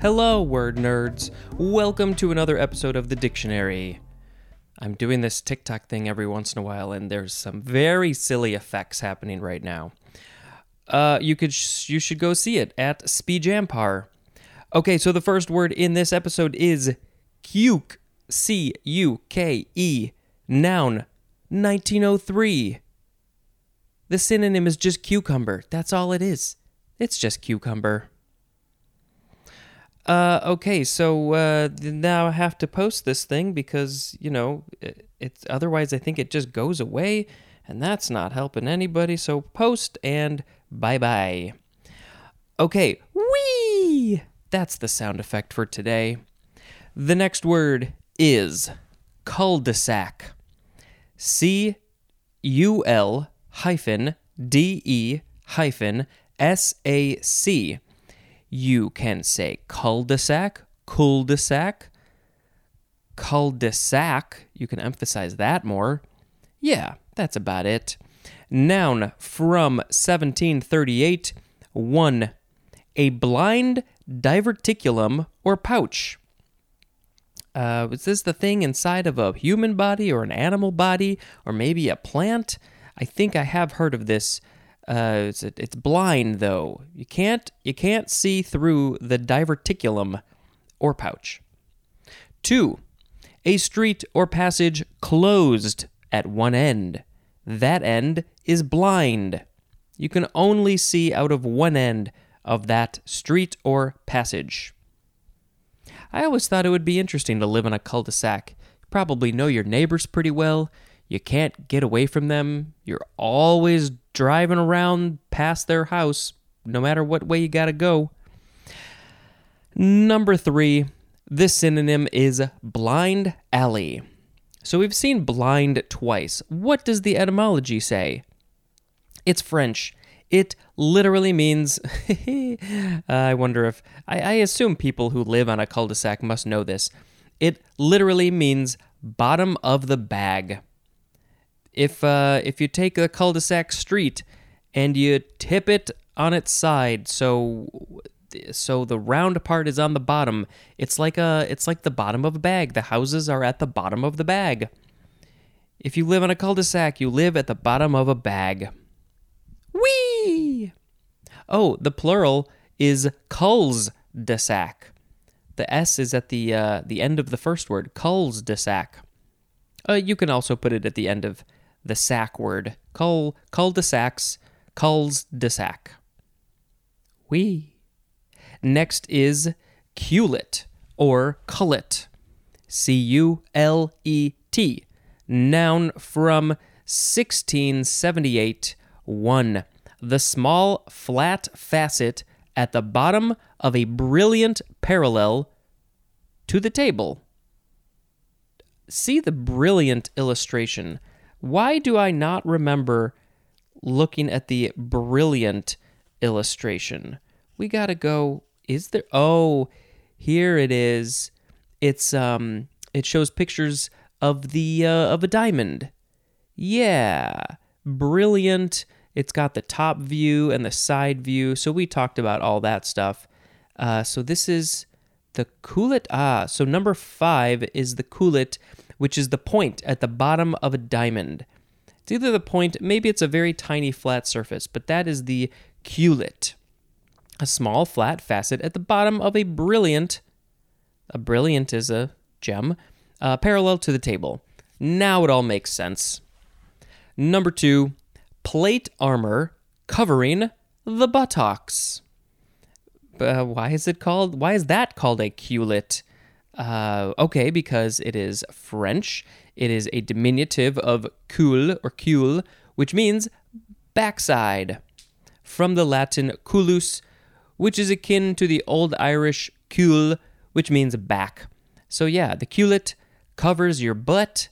Hello, word nerds. Welcome to another episode of the dictionary. I'm doing this TikTok thing every once in a while, and there's some very silly effects happening right now. Uh, you could sh- you should go see it at Spejampar. Okay, so the first word in this episode is cuke. C U K E. Noun. 1903. The synonym is just cucumber. That's all it is. It's just cucumber. Uh, okay, so uh, now I have to post this thing because you know it, it's otherwise I think it just goes away, and that's not helping anybody. So post and bye bye. Okay, wee. That's the sound effect for today. The next word is cul-de-sac. C U L hyphen D E hyphen S A C. You can say cul-de-sac, cul-de-sac, cul-de-sac. You can emphasize that more. Yeah, that's about it. Noun from 1738. 1. A blind diverticulum or pouch. Uh, is this the thing inside of a human body or an animal body or maybe a plant? I think I have heard of this. Uh, it's, it's blind though. You can't you can't see through the diverticulum or pouch. Two, a street or passage closed at one end. That end is blind. You can only see out of one end of that street or passage. I always thought it would be interesting to live in a cul de sac. You probably know your neighbors pretty well. You can't get away from them. You're always driving around past their house, no matter what way you gotta go. Number three, this synonym is blind alley. So we've seen blind twice. What does the etymology say? It's French. It literally means. I wonder if. I, I assume people who live on a cul de sac must know this. It literally means bottom of the bag. If, uh, if you take a cul de sac street and you tip it on its side so so the round part is on the bottom it's like a it's like the bottom of a bag the houses are at the bottom of the bag if you live on a cul-de-sac you live at the bottom of a bag Whee! Oh, the plural is culs de sac. The S is at the uh, the end of the first word, culs de sac. Uh, you can also put it at the end of the sac word, cul cul de sacs, culs de sac. Wee. Next is culet or cullet. C U L E T. Noun from 1678 1. The small flat facet at the bottom of a brilliant parallel to the table. See the brilliant illustration. Why do I not remember looking at the brilliant illustration? We got to go is there Oh, here it is. It's um it shows pictures of the uh, of a diamond. Yeah brilliant. It's got the top view and the side view. So we talked about all that stuff. Uh, so this is the culet. Ah, so number five is the culet, which is the point at the bottom of a diamond. It's either the point, maybe it's a very tiny flat surface, but that is the culet. A small flat facet at the bottom of a brilliant. A brilliant is a gem, uh, parallel to the table. Now it all makes sense. Number two, plate armor covering the buttocks. Uh, why is it called? Why is that called a culet? Uh, okay, because it is French. It is a diminutive of cul or cul, which means backside. From the Latin culus, which is akin to the Old Irish cul, which means back. So yeah, the culet covers your butt,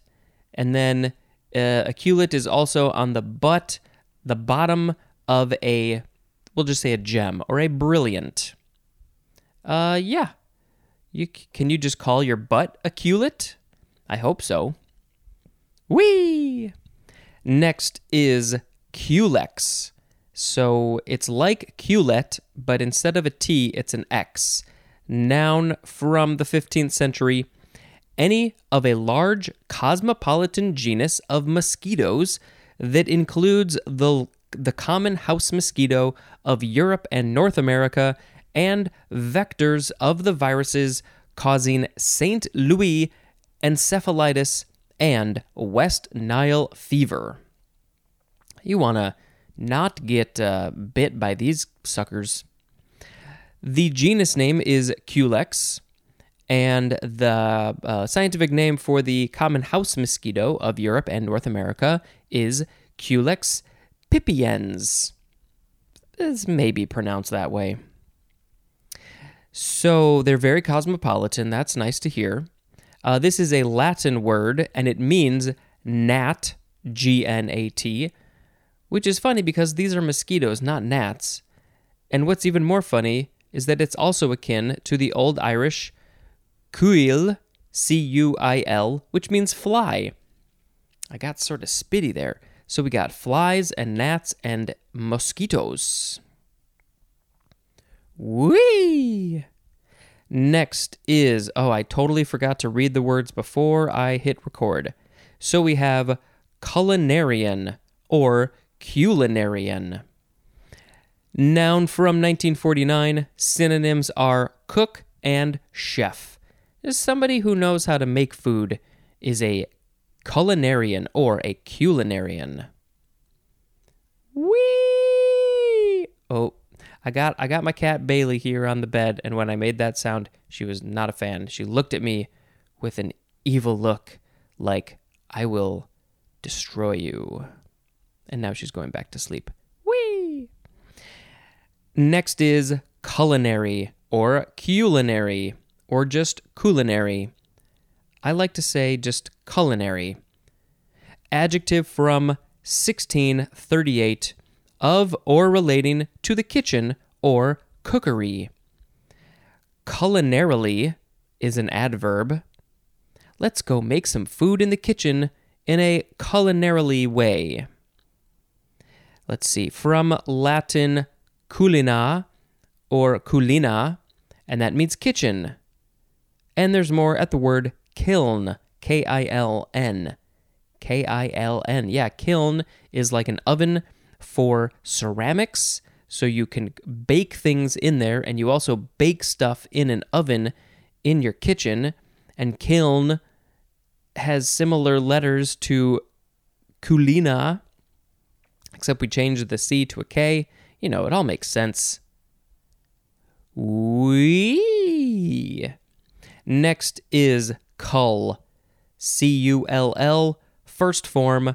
and then uh, a culet is also on the butt, the bottom of a, we'll just say a gem or a brilliant. Uh, yeah. You can you just call your butt a culet? I hope so. Whee! Next is culex. So it's like culet, but instead of a T, it's an X. noun from the 15th century, any of a large cosmopolitan genus of mosquitoes that includes the, the common house mosquito of Europe and North America and vectors of the viruses causing St. Louis encephalitis and West Nile fever. You want to not get uh, bit by these suckers. The genus name is Culex, and the uh, scientific name for the common house mosquito of Europe and North America is Culex pipiens. This may be pronounced that way. So they're very cosmopolitan. That's nice to hear. Uh, this is a Latin word, and it means gnat, G N A T, which is funny because these are mosquitoes, not gnats. And what's even more funny is that it's also akin to the Old Irish cuil, C U I L, which means fly. I got sort of spitty there. So we got flies and gnats and mosquitoes. Whee! Next is, oh, I totally forgot to read the words before I hit record. So we have culinarian or culinarian. Noun from 1949, synonyms are cook and chef. Somebody who knows how to make food is a culinarian or a culinarian. Whee! Oh, I got I got my cat Bailey here on the bed, and when I made that sound, she was not a fan. She looked at me with an evil look, like I will destroy you. And now she's going back to sleep. Whee! Next is culinary or culinary or just culinary. I like to say just culinary. Adjective from 1638 of or relating to the kitchen or cookery. Culinarily is an adverb. Let's go make some food in the kitchen in a culinarily way. Let's see, from Latin culina or culina, and that means kitchen. And there's more at the word kiln, K I L N. K I L N. Yeah, kiln is like an oven for ceramics. So you can bake things in there, and you also bake stuff in an oven in your kitchen. And kiln has similar letters to culina, except we changed the C to a K. You know, it all makes sense. We. Next is cull. C U L L, first form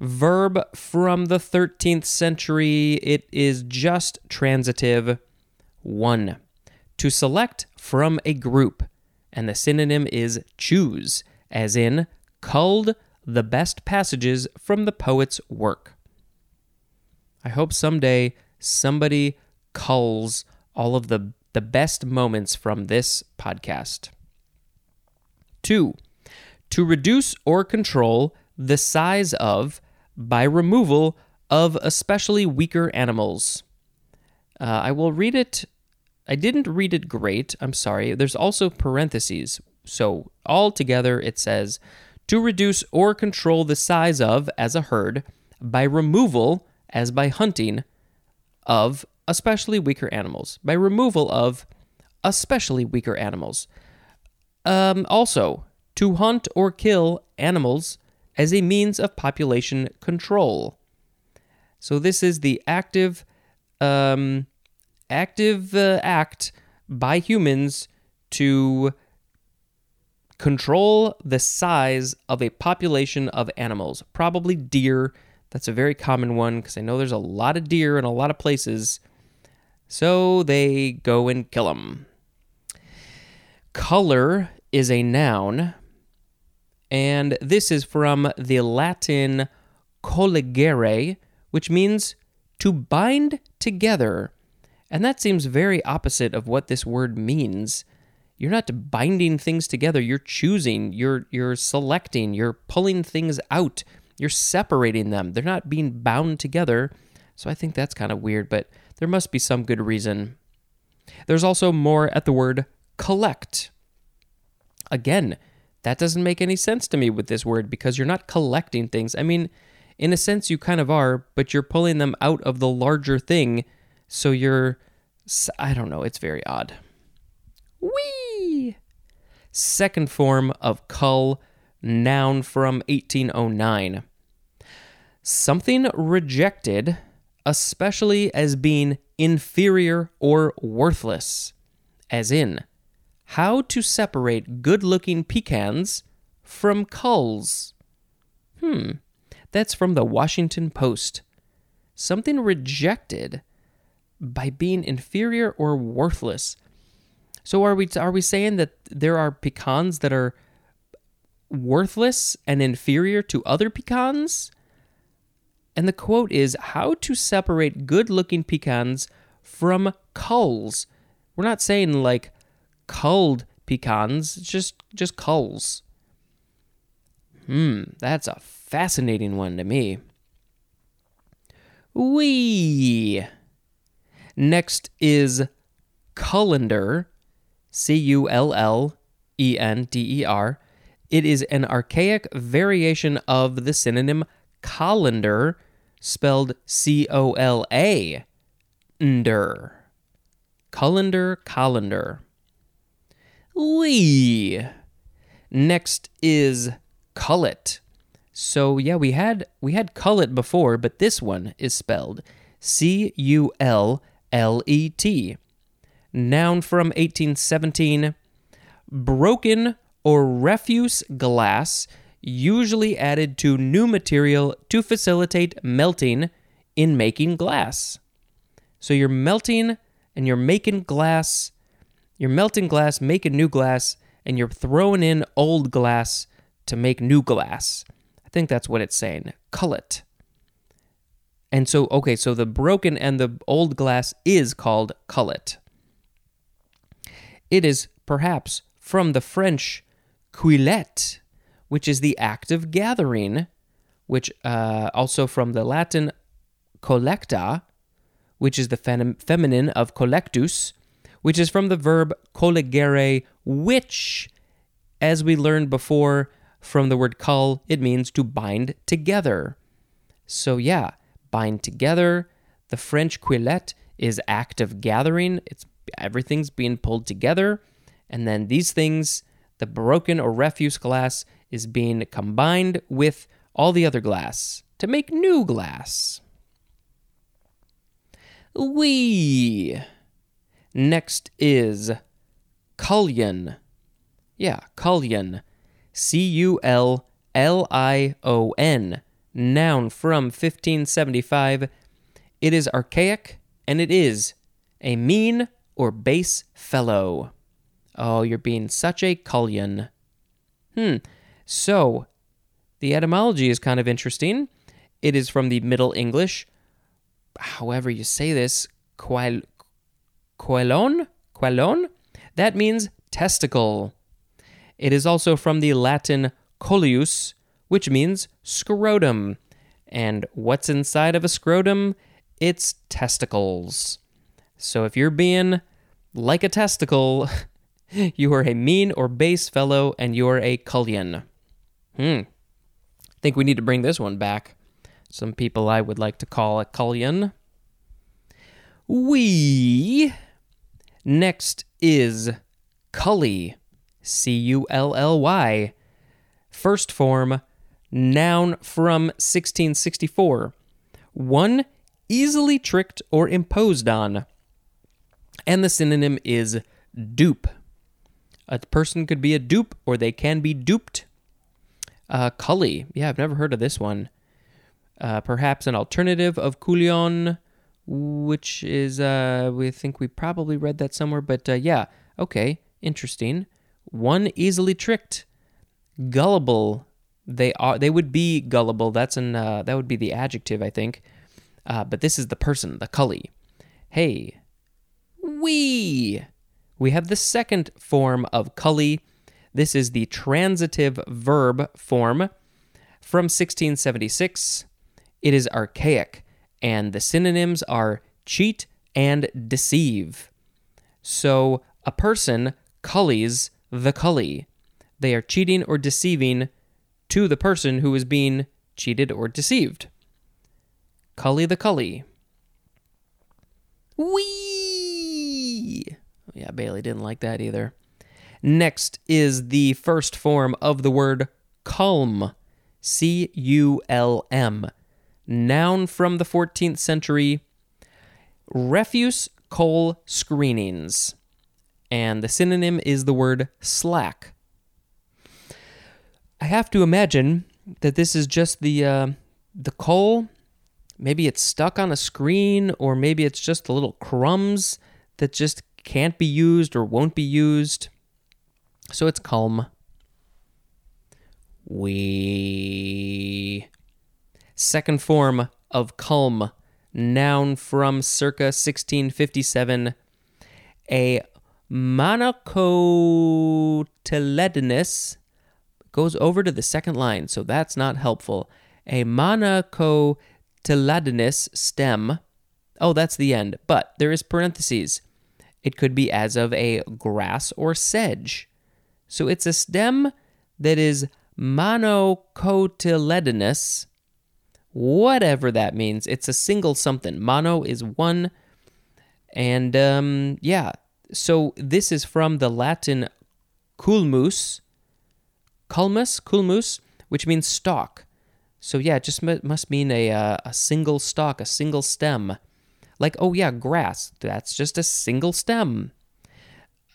Verb from the 13th century, it is just transitive. 1. To select from a group, and the synonym is choose, as in culled the best passages from the poet's work. I hope someday somebody culls all of the, the best moments from this podcast. 2. To reduce or control the size of by removal of especially weaker animals. Uh, I will read it. I didn't read it great. I'm sorry. There's also parentheses. So, altogether, it says to reduce or control the size of, as a herd, by removal, as by hunting, of especially weaker animals. By removal of especially weaker animals. Um, also, to hunt or kill animals as a means of population control. So this is the active, um, active uh, act by humans to control the size of a population of animals, probably deer. That's a very common one because I know there's a lot of deer in a lot of places. So they go and kill them. Culler is a noun and this is from the Latin colligere, which means to bind together. And that seems very opposite of what this word means. You're not binding things together, you're choosing, you're you're selecting, you're pulling things out, you're separating them. They're not being bound together. So I think that's kind of weird, but there must be some good reason. There's also more at the word collect. Again, that doesn't make any sense to me with this word because you're not collecting things. I mean, in a sense, you kind of are, but you're pulling them out of the larger thing. So you're, I don't know, it's very odd. Whee! Second form of cull, noun from 1809. Something rejected, especially as being inferior or worthless. As in, how to separate good looking pecans from culls. Hmm, that's from the Washington Post. Something rejected by being inferior or worthless. So are we are we saying that there are pecans that are worthless and inferior to other pecans? And the quote is how to separate good-looking pecans from culls. We're not saying like culled pecans, just just culls. Hmm, that's a fascinating one to me. Wee. Next is cullender, C U L L E N D E R. It is an archaic variation of the synonym colander, spelled C O L A. Nder. Cullender, colander. Wee. Next is cullet. So yeah, we had we had cullet before, but this one is spelled C U L L E T. Noun from 1817. Broken or refuse glass, usually added to new material to facilitate melting in making glass. So you're melting and you're making glass you're melting glass, making new glass, and you're throwing in old glass to make new glass. I think that's what it's saying. Cullet. And so, okay, so the broken and the old glass is called cullet. It is perhaps from the French cueillette, which is the act of gathering, which uh, also from the Latin collecta, which is the fem- feminine of collectus, which is from the verb colligere, which, as we learned before from the word cull, it means to bind together. So, yeah, bind together. The French cueillette is act of gathering. It's everything's being pulled together, and then these things, the broken or refuse glass, is being combined with all the other glass to make new glass. We Next is Cullion. Yeah, Cullion. C U L L I O N. Noun from 1575. It is archaic and it is a mean or base fellow. Oh, you're being such a cullion. Hmm. So, the etymology is kind of interesting. It is from the Middle English. However, you say this, Quelon? Quelon? That means testicle. It is also from the Latin coleus, which means scrotum. And what's inside of a scrotum? It's testicles. So if you're being like a testicle, you are a mean or base fellow and you're a cullion. Hmm. Think we need to bring this one back. Some people I would like to call a cullion. We Next is Cully, C U L L Y. First form, noun from 1664. One easily tricked or imposed on. And the synonym is dupe. A person could be a dupe or they can be duped. Uh, Cully, yeah, I've never heard of this one. Uh, perhaps an alternative of cullion which is uh, we think we probably read that somewhere, but uh, yeah, okay, interesting. One easily tricked, gullible. They are they would be gullible. That's an uh, that would be the adjective I think. Uh, but this is the person, the cully. Hey, we we have the second form of cully. This is the transitive verb form from 1676. It is archaic and the synonyms are cheat and deceive. So a person cullies the cully. They are cheating or deceiving to the person who is being cheated or deceived. Cully the cully. Wee! Yeah, Bailey didn't like that either. Next is the first form of the word culm. C U L M. Noun from the 14th century. Refuse coal screenings. And the synonym is the word slack. I have to imagine that this is just the uh, the coal. Maybe it's stuck on a screen, or maybe it's just the little crumbs that just can't be used or won't be used. So it's culm. We. Second form of culm, noun from circa 1657. A monocotyledonous goes over to the second line, so that's not helpful. A monocotyledonous stem. Oh, that's the end, but there is parentheses. It could be as of a grass or sedge. So it's a stem that is monocotyledonous, whatever that means. It's a single something. Mono is one. And um, yeah, so this is from the Latin culmus, culmus, culmus, which means stalk. So yeah, it just must mean a, uh, a single stalk, a single stem. Like, oh yeah, grass. That's just a single stem.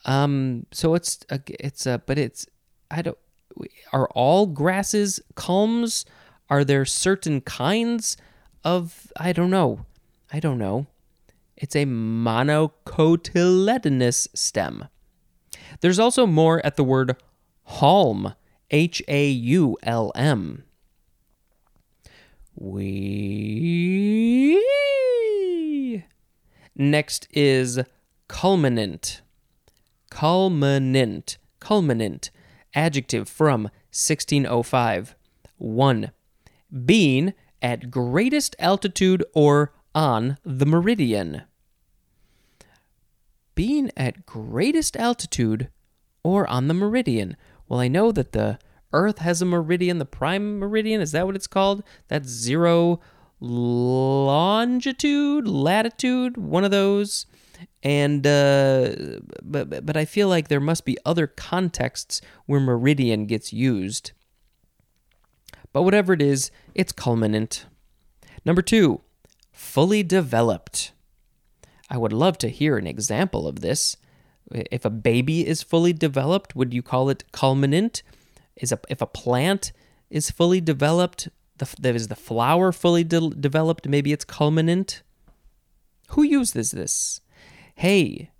Um, so it's a, it's a, but it's, I don't, are all grasses culms? Are there certain kinds of, I don't know. I don't know. It's a monocotyledonous stem. There's also more at the word haulm, H A U L M. We. Next is culminant. Culminant. Culminant. Adjective from 1605. 1. Being at greatest altitude or on the meridian. Being at greatest altitude or on the meridian. Well, I know that the Earth has a meridian, the prime meridian, is that what it's called? That's zero longitude, latitude, one of those. And uh, but but I feel like there must be other contexts where meridian gets used. But whatever it is, it's culminant. Number two, fully developed. I would love to hear an example of this. If a baby is fully developed, would you call it culminant? Is a, if a plant is fully developed, the, is the flower fully de- developed, maybe it's culminant? Who uses this? Hey,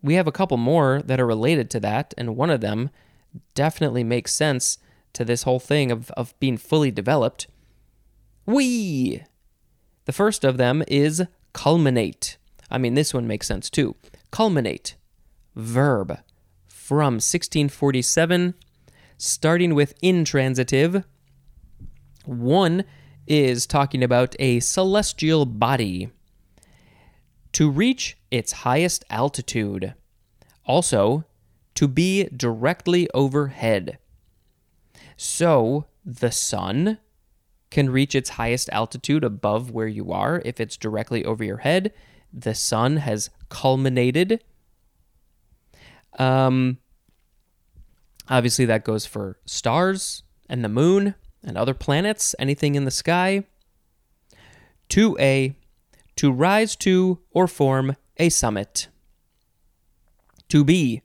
we have a couple more that are related to that, and one of them definitely makes sense to this whole thing of, of being fully developed. We. The first of them is culminate. I mean, this one makes sense too. Culminate. Verb. From 1647, starting with intransitive. One is talking about a celestial body. To reach its highest altitude. Also, to be directly overhead. So, the sun can reach its highest altitude above where you are if it's directly over your head. The sun has culminated. Um, obviously, that goes for stars and the moon and other planets, anything in the sky. 2a, to rise to or form a summit. To be,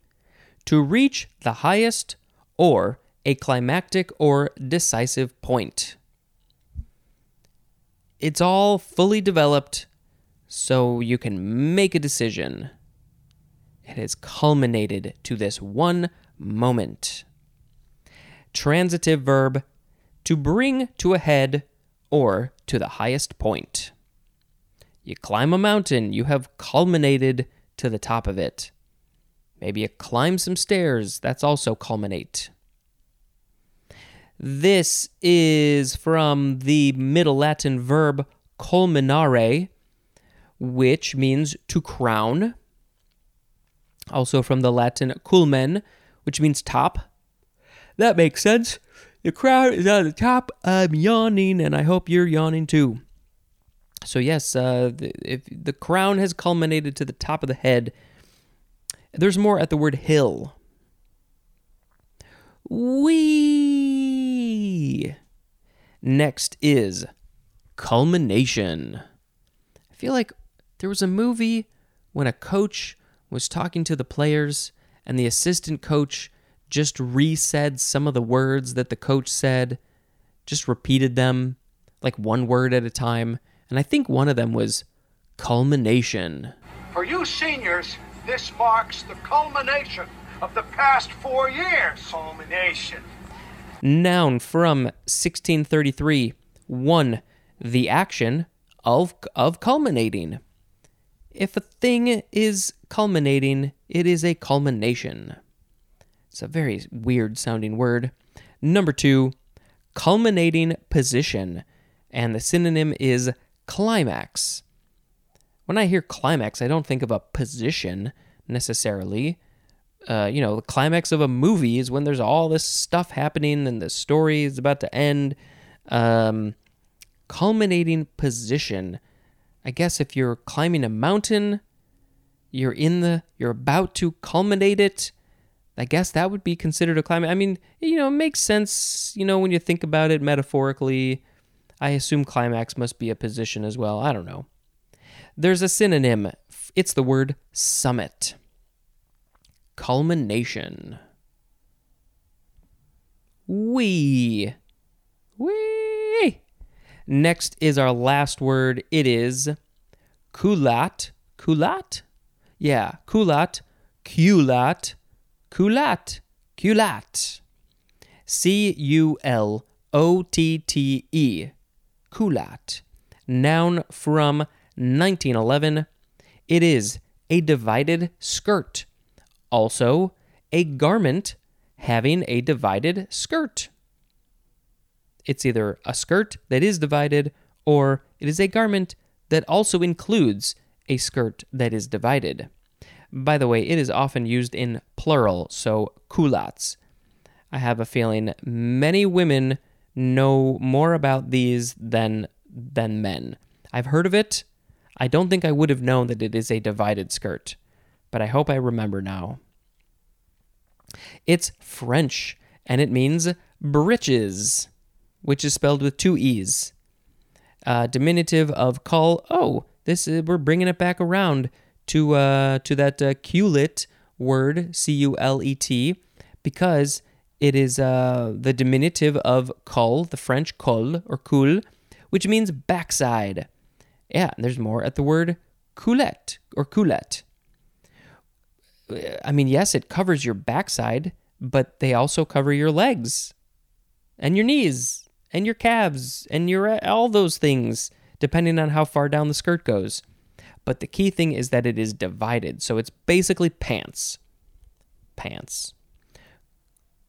to reach the highest or a climactic or decisive point. It's all fully developed so you can make a decision. It has culminated to this one moment. Transitive verb to bring to a head or to the highest point. You climb a mountain, you have culminated to the top of it. Maybe you climb some stairs, that's also culminate. This is from the Middle Latin verb culminare, which means to crown. Also from the Latin culmen, which means top. That makes sense. The crowd is at the top. I'm yawning, and I hope you're yawning too. So yes, uh, the, if the crown has culminated to the top of the head, there's more at the word hill. We. Next is culmination. I feel like there was a movie when a coach was talking to the players and the assistant coach just re-said some of the words that the coach said, just repeated them like one word at a time, and I think one of them was culmination. For you seniors, this marks the culmination of the past four years. Culmination. Noun from 1633. 1. The action of, of culminating. If a thing is culminating, it is a culmination. It's a very weird sounding word. Number two, culminating position, and the synonym is climax. When I hear climax, I don't think of a position necessarily. Uh, you know, the climax of a movie is when there's all this stuff happening and the story is about to end. Um, culminating position. I guess if you're climbing a mountain, you're in the, you're about to culminate it. I guess that would be considered a climate. I mean, you know, it makes sense, you know, when you think about it metaphorically. I assume climax must be a position as well. I don't know. There's a synonym. It's the word summit. Culmination. We. We. Next is our last word. It is culotte. Culotte? Yeah, culotte. Culotte. Culotte. Culotte. C U L O T T E. Culotte. Noun from 1911. It is a divided skirt. Also, a garment having a divided skirt. It's either a skirt that is divided or it is a garment that also includes a skirt that is divided. By the way, it is often used in plural, so culottes. I have a feeling many women know more about these than than men. I've heard of it. I don't think I would have known that it is a divided skirt, but I hope I remember now. It's French and it means breeches, which is spelled with two e's. Uh, diminutive of call. Oh, this is, we're bringing it back around to uh, to that uh, culet word, C U L E T, because it is uh, the diminutive of col, the French col or coul, which means backside. Yeah, there's more at the word coulette or coulette. I mean, yes, it covers your backside, but they also cover your legs and your knees and your calves and your all those things, depending on how far down the skirt goes. But the key thing is that it is divided, so it's basically pants. Pants.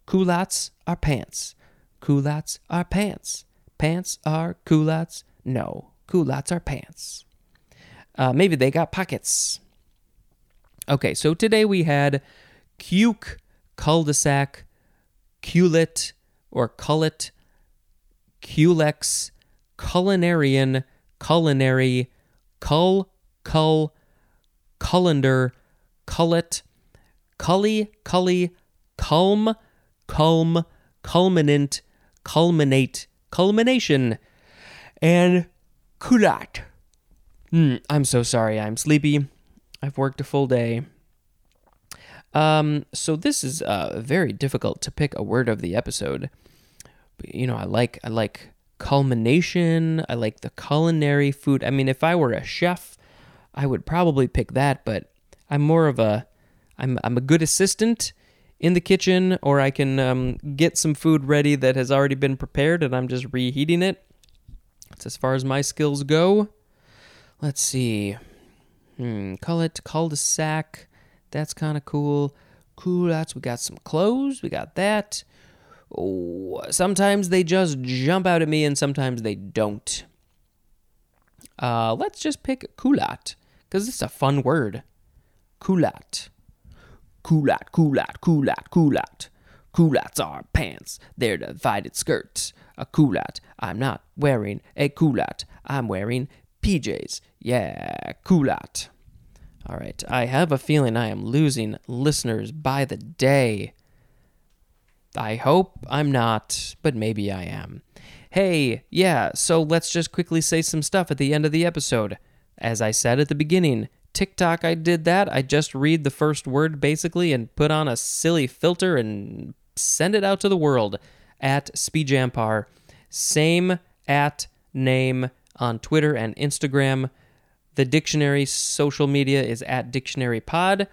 Culottes are pants. Culottes are pants. Pants are culottes. No, culottes are pants. Uh, maybe they got pockets. Okay, so today we had cuke, cul-de-sac, culet or cullet, culex, culinarian, culinary, cull, cull, cullender, cullet, cully, cully, culm, culm, culminant, culminate, culmination, and culotte. Mm, I'm so sorry. I'm sleepy. I've worked a full day. Um, so this is uh, very difficult to pick a word of the episode. You know, I like I like culmination. I like the culinary food. I mean, if I were a chef, I would probably pick that. But I'm more of a I'm I'm a good assistant in the kitchen, or I can um, get some food ready that has already been prepared, and I'm just reheating it. That's as far as my skills go. Let's see. Hmm, call it cul-de-sac. That's kind of cool. Cool. That's we got some clothes. We got that. Oh, sometimes they just jump out at me, and sometimes they don't. Uh, let's just pick culotte because it's a fun word. Culat. culotte, culotte, culotte, culotte. Culottes are pants. They're divided skirts. A culotte. I'm not wearing a culotte. I'm wearing PJs. Yeah, culotte. All right. I have a feeling I am losing listeners by the day. I hope I'm not, but maybe I am. Hey, yeah, so let's just quickly say some stuff at the end of the episode. As I said at the beginning, TikTok, I did that. I just read the first word basically and put on a silly filter and send it out to the world at Spejampar. Same at name on Twitter and Instagram. The dictionary social media is at dictionarypod.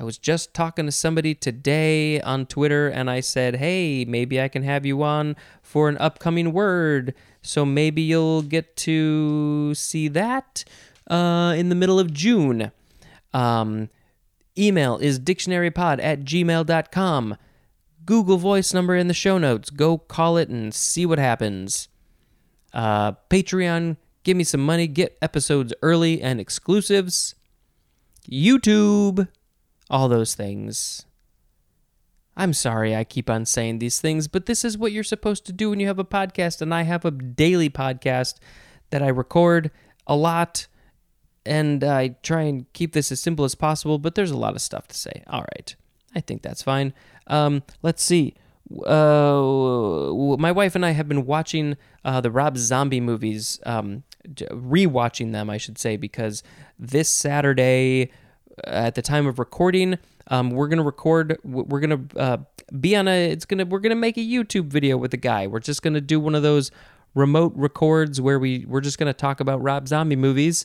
I was just talking to somebody today on Twitter and I said, hey, maybe I can have you on for an upcoming word. So maybe you'll get to see that uh, in the middle of June. Um, email is dictionarypod at gmail.com. Google Voice number in the show notes. Go call it and see what happens. Uh, Patreon, give me some money, get episodes early and exclusives. YouTube, all those things. I'm sorry I keep on saying these things, but this is what you're supposed to do when you have a podcast, and I have a daily podcast that I record a lot, and I try and keep this as simple as possible, but there's a lot of stuff to say. All right. I think that's fine. Um, let's see. Uh, my wife and I have been watching uh, the Rob Zombie movies, um, rewatching them, I should say, because this Saturday, at the time of recording, um, we're gonna record. We're gonna uh, be on a. It's gonna. We're gonna make a YouTube video with a guy. We're just gonna do one of those remote records where we we're just gonna talk about Rob Zombie movies,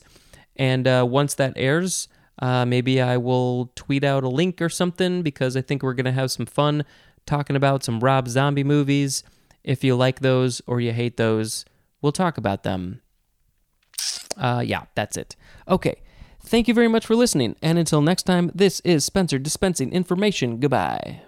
and uh, once that airs, uh, maybe I will tweet out a link or something because I think we're gonna have some fun talking about some Rob Zombie movies. If you like those or you hate those, we'll talk about them. Uh, yeah, that's it. Okay. Thank you very much for listening, and until next time, this is Spencer dispensing information. Goodbye.